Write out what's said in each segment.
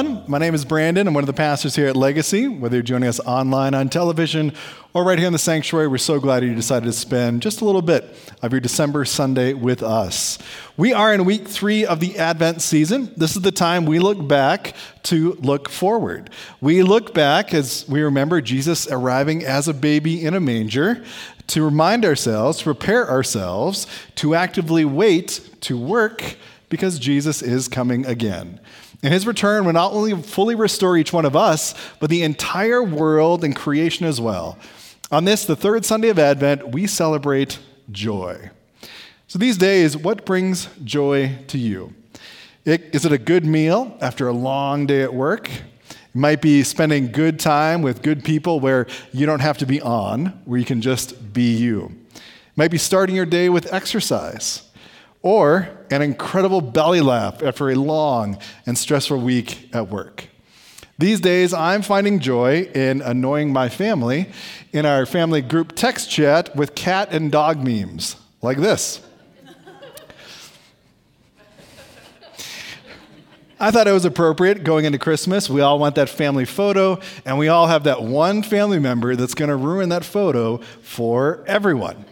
everyone. My name is Brandon. I'm one of the pastors here at Legacy. Whether you're joining us online on television or right here in the sanctuary, we're so glad you decided to spend just a little bit of your December Sunday with us. We are in week three of the Advent season. This is the time we look back to look forward. We look back as we remember Jesus arriving as a baby in a manger to remind ourselves, to prepare ourselves to actively wait to work because Jesus is coming again. And his return will not only fully restore each one of us, but the entire world and creation as well. On this, the third Sunday of Advent, we celebrate joy. So these days, what brings joy to you? It, is it a good meal after a long day at work? It might be spending good time with good people where you don't have to be on, where you can just be you. It might be starting your day with exercise or an incredible belly laugh after a long and stressful week at work. These days, I'm finding joy in annoying my family in our family group text chat with cat and dog memes like this. I thought it was appropriate going into Christmas. We all want that family photo, and we all have that one family member that's going to ruin that photo for everyone.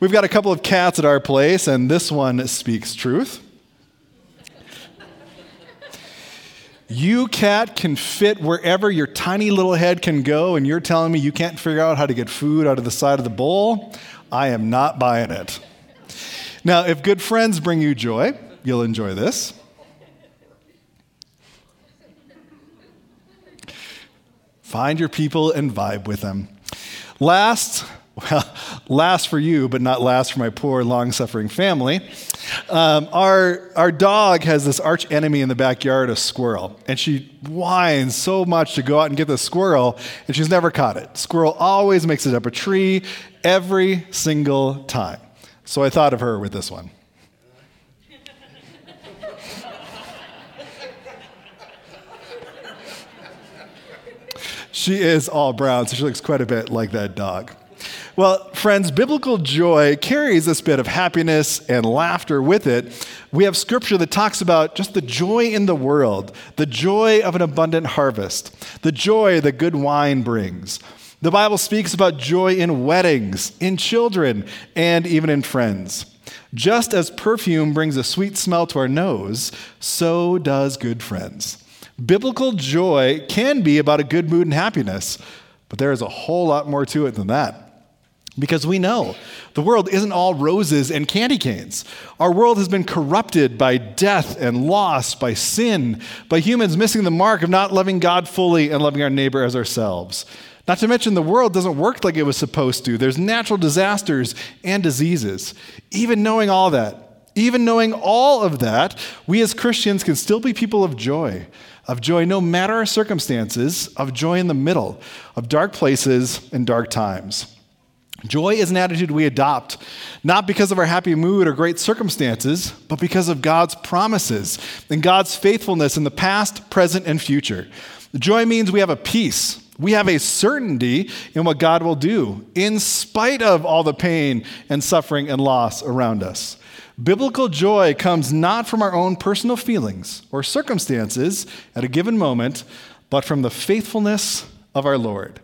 We've got a couple of cats at our place, and this one speaks truth. You, cat, can fit wherever your tiny little head can go, and you're telling me you can't figure out how to get food out of the side of the bowl? I am not buying it. Now, if good friends bring you joy, you'll enjoy this. Find your people and vibe with them. Last, well, last for you, but not last for my poor, long suffering family. Um, our, our dog has this arch enemy in the backyard, a squirrel, and she whines so much to go out and get the squirrel, and she's never caught it. Squirrel always makes it up a tree every single time. So I thought of her with this one. she is all brown, so she looks quite a bit like that dog. Well, friends, biblical joy carries this bit of happiness and laughter with it. We have scripture that talks about just the joy in the world, the joy of an abundant harvest, the joy that good wine brings. The Bible speaks about joy in weddings, in children, and even in friends. Just as perfume brings a sweet smell to our nose, so does good friends. Biblical joy can be about a good mood and happiness, but there is a whole lot more to it than that. Because we know the world isn't all roses and candy canes. Our world has been corrupted by death and loss, by sin, by humans missing the mark of not loving God fully and loving our neighbor as ourselves. Not to mention, the world doesn't work like it was supposed to. There's natural disasters and diseases. Even knowing all that, even knowing all of that, we as Christians can still be people of joy, of joy no matter our circumstances, of joy in the middle, of dark places and dark times. Joy is an attitude we adopt, not because of our happy mood or great circumstances, but because of God's promises and God's faithfulness in the past, present, and future. Joy means we have a peace. We have a certainty in what God will do, in spite of all the pain and suffering and loss around us. Biblical joy comes not from our own personal feelings or circumstances at a given moment, but from the faithfulness of our Lord.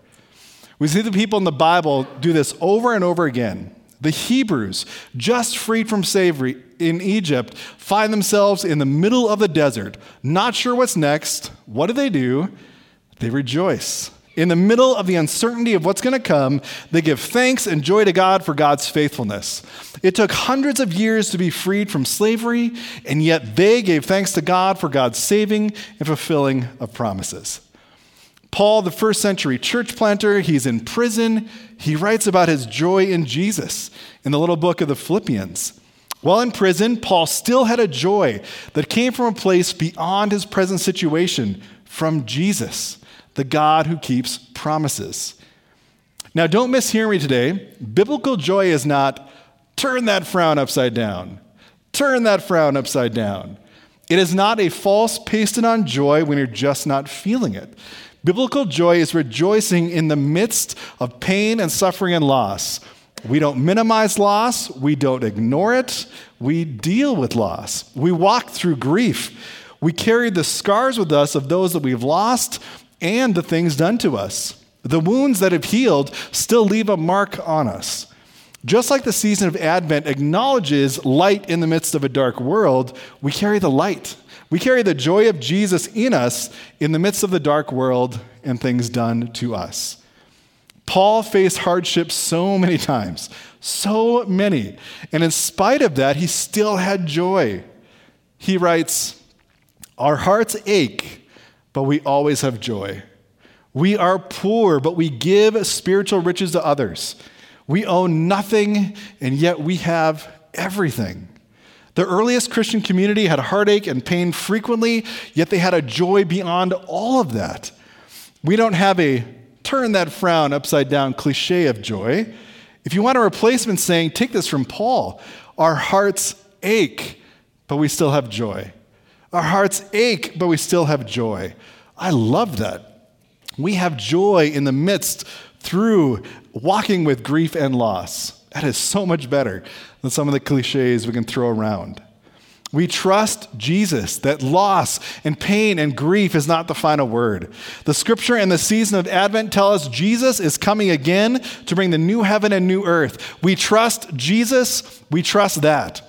We see the people in the Bible do this over and over again. The Hebrews, just freed from slavery in Egypt, find themselves in the middle of the desert, not sure what's next. What do they do? They rejoice. In the middle of the uncertainty of what's going to come, they give thanks and joy to God for God's faithfulness. It took hundreds of years to be freed from slavery, and yet they gave thanks to God for God's saving and fulfilling of promises. Paul, the first century church planter, he's in prison. He writes about his joy in Jesus in the little book of the Philippians. While in prison, Paul still had a joy that came from a place beyond his present situation, from Jesus, the God who keeps promises. Now, don't mishear me today. Biblical joy is not turn that frown upside down, turn that frown upside down. It is not a false pasted on joy when you're just not feeling it. Biblical joy is rejoicing in the midst of pain and suffering and loss. We don't minimize loss, we don't ignore it, we deal with loss. We walk through grief. We carry the scars with us of those that we've lost and the things done to us. The wounds that have healed still leave a mark on us. Just like the season of Advent acknowledges light in the midst of a dark world, we carry the light. We carry the joy of Jesus in us in the midst of the dark world and things done to us. Paul faced hardships so many times, so many. And in spite of that, he still had joy. He writes, Our hearts ache, but we always have joy. We are poor, but we give spiritual riches to others. We own nothing, and yet we have everything. The earliest Christian community had heartache and pain frequently, yet they had a joy beyond all of that. We don't have a turn that frown upside down cliche of joy. If you want a replacement saying, take this from Paul our hearts ache, but we still have joy. Our hearts ache, but we still have joy. I love that. We have joy in the midst through walking with grief and loss. That is so much better than some of the cliches we can throw around. We trust Jesus that loss and pain and grief is not the final word. The scripture and the season of Advent tell us Jesus is coming again to bring the new heaven and new earth. We trust Jesus, we trust that.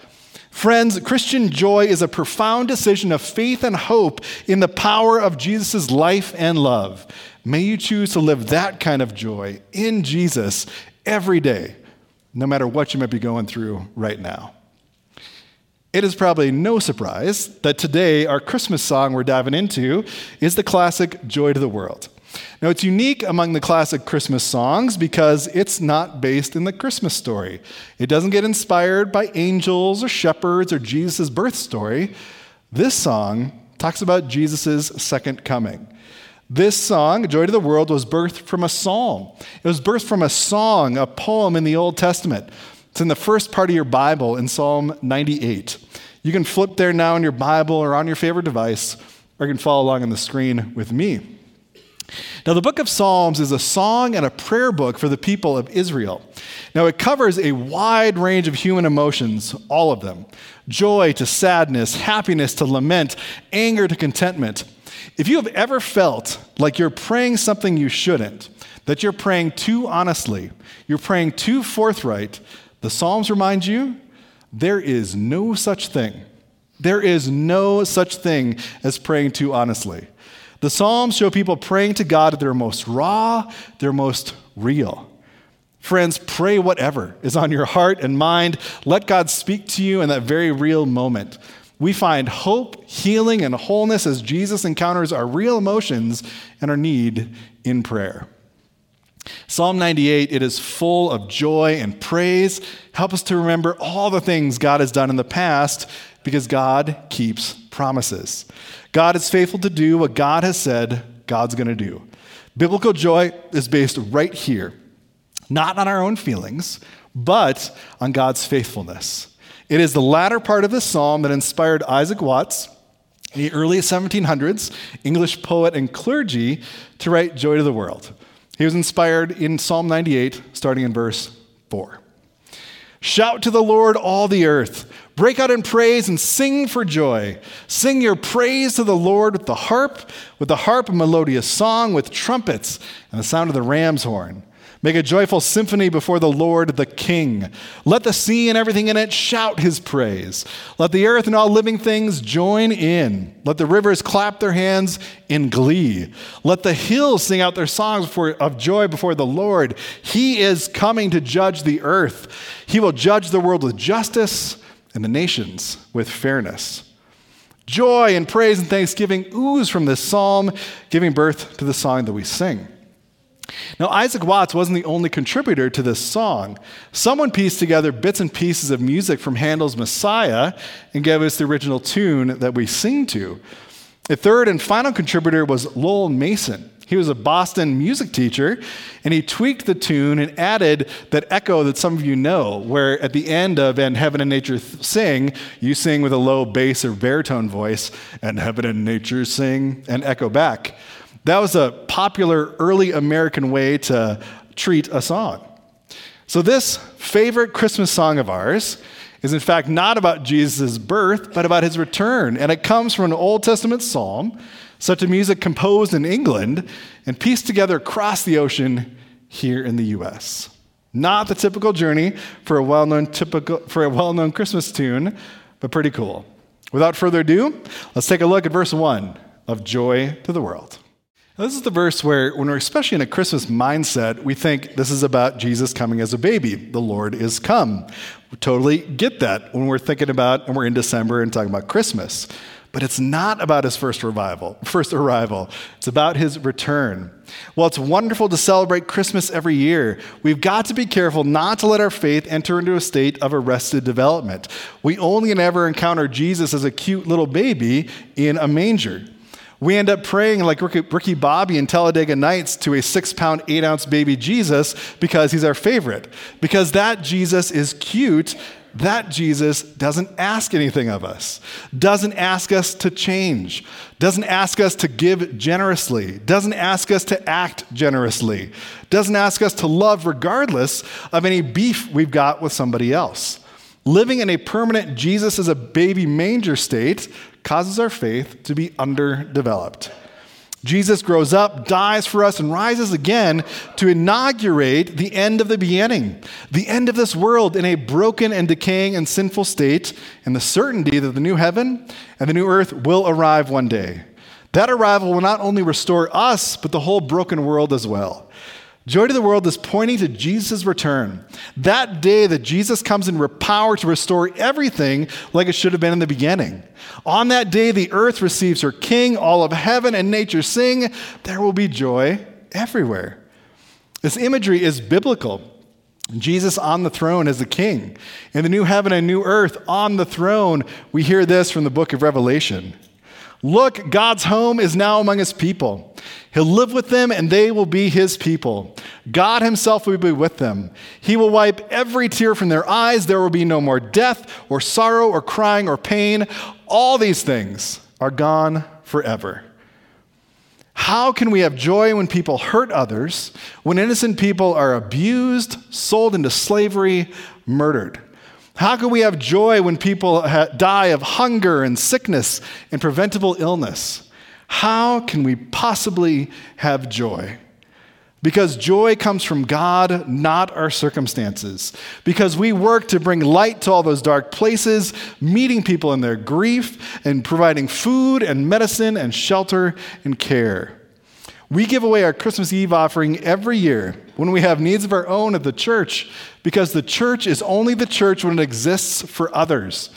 Friends, Christian joy is a profound decision of faith and hope in the power of Jesus' life and love. May you choose to live that kind of joy in Jesus every day, no matter what you might be going through right now. It is probably no surprise that today our Christmas song we're diving into is the classic Joy to the World. Now, it's unique among the classic Christmas songs because it's not based in the Christmas story. It doesn't get inspired by angels or shepherds or Jesus' birth story. This song talks about Jesus' second coming. This song, Joy to the World, was birthed from a psalm. It was birthed from a song, a poem in the Old Testament. It's in the first part of your Bible in Psalm 98. You can flip there now in your Bible or on your favorite device, or you can follow along on the screen with me. Now, the book of Psalms is a song and a prayer book for the people of Israel. Now, it covers a wide range of human emotions, all of them joy to sadness, happiness to lament, anger to contentment. If you have ever felt like you're praying something you shouldn't, that you're praying too honestly, you're praying too forthright, the Psalms remind you there is no such thing. There is no such thing as praying too honestly. The Psalms show people praying to God at their most raw, their most real. Friends, pray whatever is on your heart and mind. Let God speak to you in that very real moment. We find hope, healing, and wholeness as Jesus encounters our real emotions and our need in prayer. Psalm 98, it is full of joy and praise. Help us to remember all the things God has done in the past because God keeps promises. God is faithful to do what God has said God's going to do. Biblical joy is based right here, not on our own feelings, but on God's faithfulness. It is the latter part of this psalm that inspired Isaac Watts, in the early 1700s, English poet and clergy, to write Joy to the World. He was inspired in Psalm 98, starting in verse 4. Shout to the Lord, all the earth. Break out in praise and sing for joy. Sing your praise to the Lord with the harp, with the harp, a melodious song, with trumpets and the sound of the ram's horn. Make a joyful symphony before the Lord the King. Let the sea and everything in it shout his praise. Let the earth and all living things join in. Let the rivers clap their hands in glee. Let the hills sing out their songs of joy before the Lord. He is coming to judge the earth. He will judge the world with justice and the nations with fairness. Joy and praise and thanksgiving ooze from this psalm, giving birth to the song that we sing. Now, Isaac Watts wasn't the only contributor to this song. Someone pieced together bits and pieces of music from Handel's Messiah and gave us the original tune that we sing to. The third and final contributor was Lowell Mason. He was a Boston music teacher, and he tweaked the tune and added that echo that some of you know, where at the end of And Heaven and Nature Sing, you sing with a low bass or baritone voice, and Heaven and Nature Sing, and echo back. That was a popular early American way to treat a song. So, this favorite Christmas song of ours is in fact not about Jesus' birth, but about his return. And it comes from an Old Testament psalm, such a music composed in England and pieced together across the ocean here in the US. Not the typical journey for a well-known typical for a well-known Christmas tune, but pretty cool. Without further ado, let's take a look at verse 1 of Joy to the World. This is the verse where, when we're especially in a Christmas mindset, we think this is about Jesus coming as a baby. The Lord is come. We totally get that when we're thinking about, and we're in December and talking about Christmas. But it's not about his first revival, first arrival. It's about his return. While it's wonderful to celebrate Christmas every year, we've got to be careful not to let our faith enter into a state of arrested development. We only and ever encounter Jesus as a cute little baby in a manger. We end up praying like Ricky, Bobby in Talladega Nights to a six pound, eight ounce baby Jesus because he's our favorite. Because that Jesus is cute that Jesus doesn't ask anything of us, doesn't ask us to change, doesn't ask us to give generously, doesn't ask us to act generously, doesn't ask us to love regardless of any beef we've got with somebody else. Living in a permanent Jesus as a baby manger state causes our faith to be underdeveloped. Jesus grows up, dies for us, and rises again to inaugurate the end of the beginning, the end of this world in a broken and decaying and sinful state, and the certainty that the new heaven and the new earth will arrive one day. That arrival will not only restore us, but the whole broken world as well. Joy to the world is pointing to Jesus' return. That day that Jesus comes in power to restore everything like it should have been in the beginning. On that day, the earth receives her king, all of heaven and nature sing. There will be joy everywhere. This imagery is biblical. Jesus on the throne as the king. In the new heaven and new earth on the throne, we hear this from the book of Revelation. Look, God's home is now among his people. He'll live with them and they will be his people. God himself will be with them. He will wipe every tear from their eyes. There will be no more death or sorrow or crying or pain. All these things are gone forever. How can we have joy when people hurt others, when innocent people are abused, sold into slavery, murdered? How can we have joy when people ha- die of hunger and sickness and preventable illness? How can we possibly have joy? Because joy comes from God, not our circumstances. Because we work to bring light to all those dark places, meeting people in their grief, and providing food and medicine and shelter and care. We give away our Christmas Eve offering every year when we have needs of our own at the church because the church is only the church when it exists for others.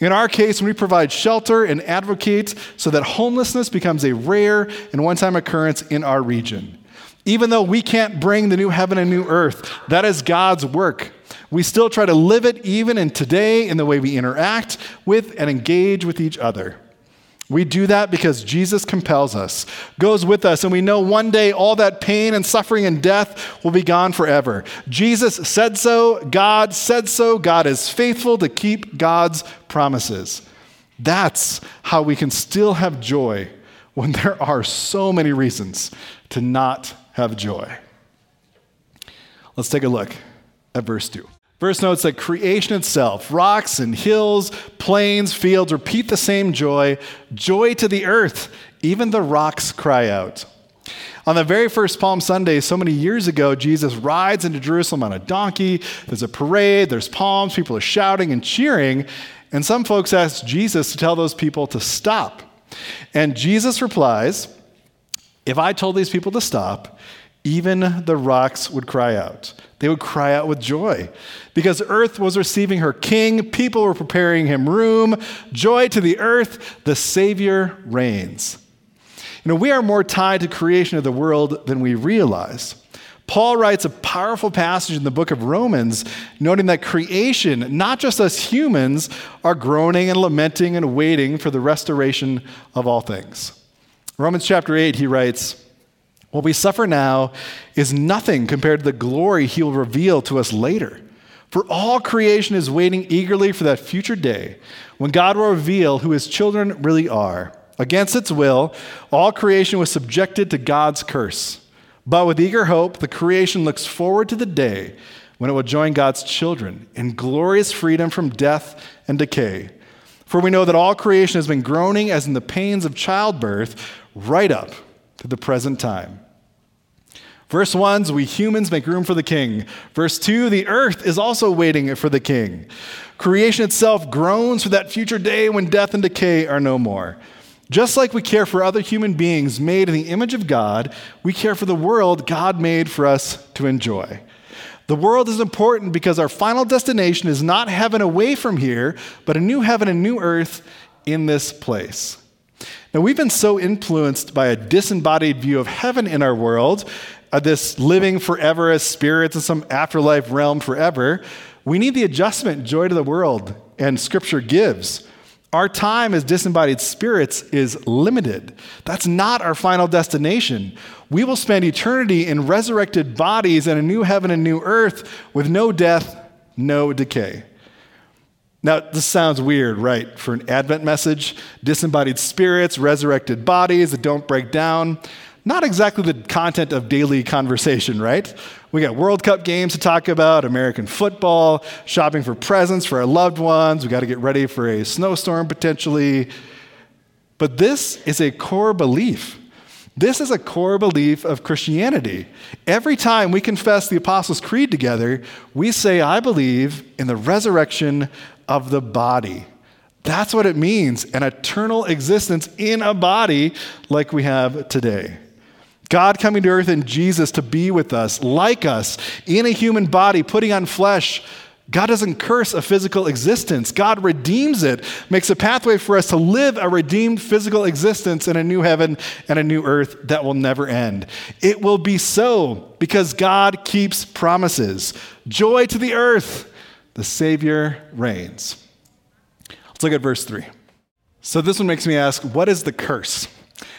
In our case, we provide shelter and advocate so that homelessness becomes a rare and one time occurrence in our region. Even though we can't bring the new heaven and new earth, that is God's work. We still try to live it even in today in the way we interact with and engage with each other. We do that because Jesus compels us, goes with us, and we know one day all that pain and suffering and death will be gone forever. Jesus said so, God said so, God is faithful to keep God's promises. That's how we can still have joy when there are so many reasons to not have joy. Let's take a look at verse 2. Verse notes that creation itself, rocks and hills, plains, fields, repeat the same joy. Joy to the earth. Even the rocks cry out. On the very first Palm Sunday, so many years ago, Jesus rides into Jerusalem on a donkey. There's a parade, there's palms, people are shouting and cheering. And some folks ask Jesus to tell those people to stop. And Jesus replies, If I told these people to stop, even the rocks would cry out. They would cry out with joy because earth was receiving her king. People were preparing him room. Joy to the earth, the Savior reigns. You know, we are more tied to creation of the world than we realize. Paul writes a powerful passage in the book of Romans, noting that creation, not just us humans, are groaning and lamenting and waiting for the restoration of all things. Romans chapter 8, he writes, what we suffer now is nothing compared to the glory he will reveal to us later. For all creation is waiting eagerly for that future day when God will reveal who his children really are. Against its will, all creation was subjected to God's curse. But with eager hope, the creation looks forward to the day when it will join God's children in glorious freedom from death and decay. For we know that all creation has been groaning as in the pains of childbirth right up to the present time. Verse 1 we humans make room for the king. Verse 2 the earth is also waiting for the king. Creation itself groans for that future day when death and decay are no more. Just like we care for other human beings made in the image of God, we care for the world God made for us to enjoy. The world is important because our final destination is not heaven away from here, but a new heaven and new earth in this place. Now, we've been so influenced by a disembodied view of heaven in our world, uh, this living forever as spirits in some afterlife realm forever. We need the adjustment joy to the world, and Scripture gives. Our time as disembodied spirits is limited. That's not our final destination. We will spend eternity in resurrected bodies in a new heaven and new earth with no death, no decay. Now, this sounds weird, right? For an Advent message, disembodied spirits, resurrected bodies that don't break down. Not exactly the content of daily conversation, right? We got World Cup games to talk about, American football, shopping for presents for our loved ones. We got to get ready for a snowstorm potentially. But this is a core belief. This is a core belief of Christianity. Every time we confess the Apostles' Creed together, we say, I believe in the resurrection of the body. That's what it means an eternal existence in a body like we have today. God coming to earth in Jesus to be with us, like us, in a human body, putting on flesh. God doesn't curse a physical existence. God redeems it, makes a pathway for us to live a redeemed physical existence in a new heaven and a new earth that will never end. It will be so because God keeps promises. Joy to the earth, the Savior reigns. Let's look at verse 3. So this one makes me ask what is the curse?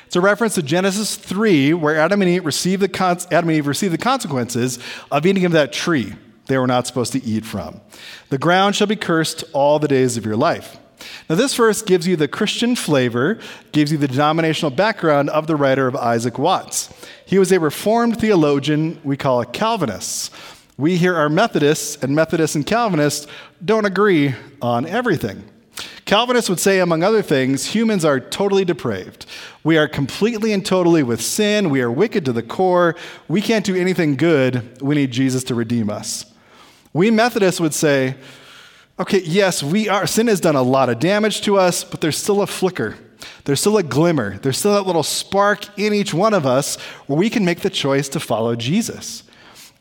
It's a reference to Genesis 3, where Adam and Eve received the, con- Adam and Eve received the consequences of eating of that tree they were not supposed to eat from. The ground shall be cursed all the days of your life. Now, this verse gives you the Christian flavor, gives you the denominational background of the writer of Isaac Watts. He was a Reformed theologian we call a Calvinist. We here are Methodists, and Methodists and Calvinists don't agree on everything. Calvinists would say, among other things, humans are totally depraved. We are completely and totally with sin. We are wicked to the core. We can't do anything good. We need Jesus to redeem us. We Methodists would say, okay, yes, we are, sin has done a lot of damage to us, but there's still a flicker. There's still a glimmer. There's still that little spark in each one of us where we can make the choice to follow Jesus.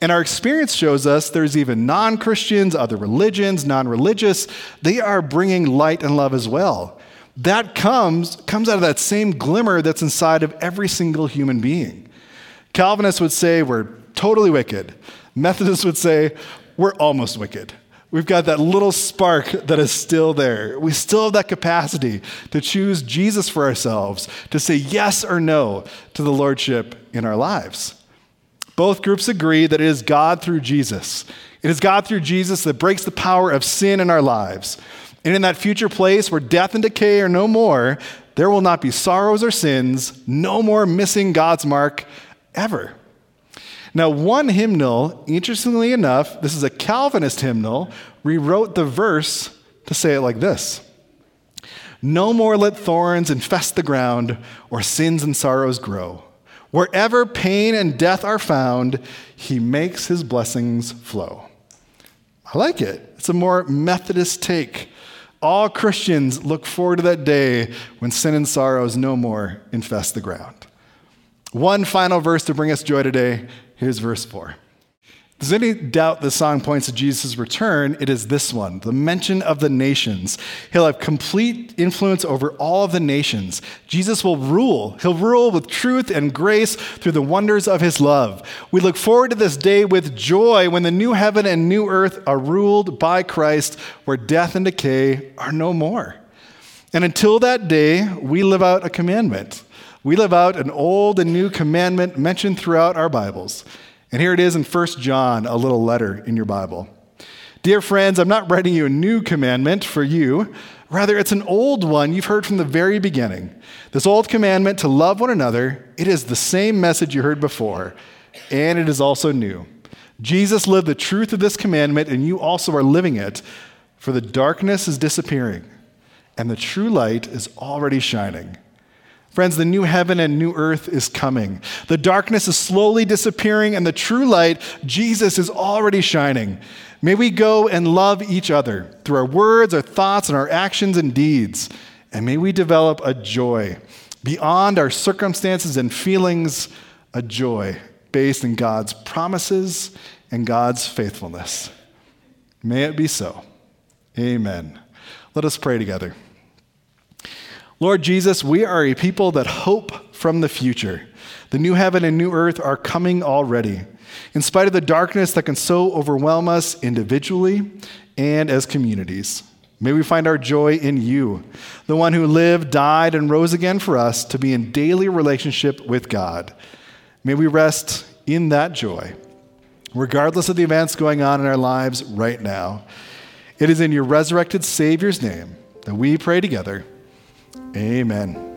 And our experience shows us there's even non Christians, other religions, non religious, they are bringing light and love as well. That comes, comes out of that same glimmer that's inside of every single human being. Calvinists would say we're totally wicked. Methodists would say we're almost wicked. We've got that little spark that is still there. We still have that capacity to choose Jesus for ourselves, to say yes or no to the Lordship in our lives. Both groups agree that it is God through Jesus. It is God through Jesus that breaks the power of sin in our lives. And in that future place where death and decay are no more, there will not be sorrows or sins, no more missing God's mark ever. Now, one hymnal, interestingly enough, this is a Calvinist hymnal, rewrote the verse to say it like this No more let thorns infest the ground or sins and sorrows grow. Wherever pain and death are found, he makes his blessings flow. I like it. It's a more Methodist take. All Christians look forward to that day when sin and sorrows no more infest the ground. One final verse to bring us joy today. Here's verse 4 there's any doubt the song points to Jesus' return, it is this one the mention of the nations. He'll have complete influence over all of the nations. Jesus will rule. He'll rule with truth and grace through the wonders of his love. We look forward to this day with joy when the new heaven and new earth are ruled by Christ, where death and decay are no more. And until that day, we live out a commandment. We live out an old and new commandment mentioned throughout our Bibles. And here it is in 1 John, a little letter in your Bible. Dear friends, I'm not writing you a new commandment for you. Rather, it's an old one you've heard from the very beginning. This old commandment to love one another, it is the same message you heard before, and it is also new. Jesus lived the truth of this commandment, and you also are living it, for the darkness is disappearing, and the true light is already shining. Friends, the new heaven and new earth is coming. The darkness is slowly disappearing, and the true light, Jesus, is already shining. May we go and love each other through our words, our thoughts, and our actions and deeds. And may we develop a joy beyond our circumstances and feelings, a joy based in God's promises and God's faithfulness. May it be so. Amen. Let us pray together. Lord Jesus, we are a people that hope from the future. The new heaven and new earth are coming already. In spite of the darkness that can so overwhelm us individually and as communities, may we find our joy in you, the one who lived, died, and rose again for us to be in daily relationship with God. May we rest in that joy, regardless of the events going on in our lives right now. It is in your resurrected Savior's name that we pray together. Amen.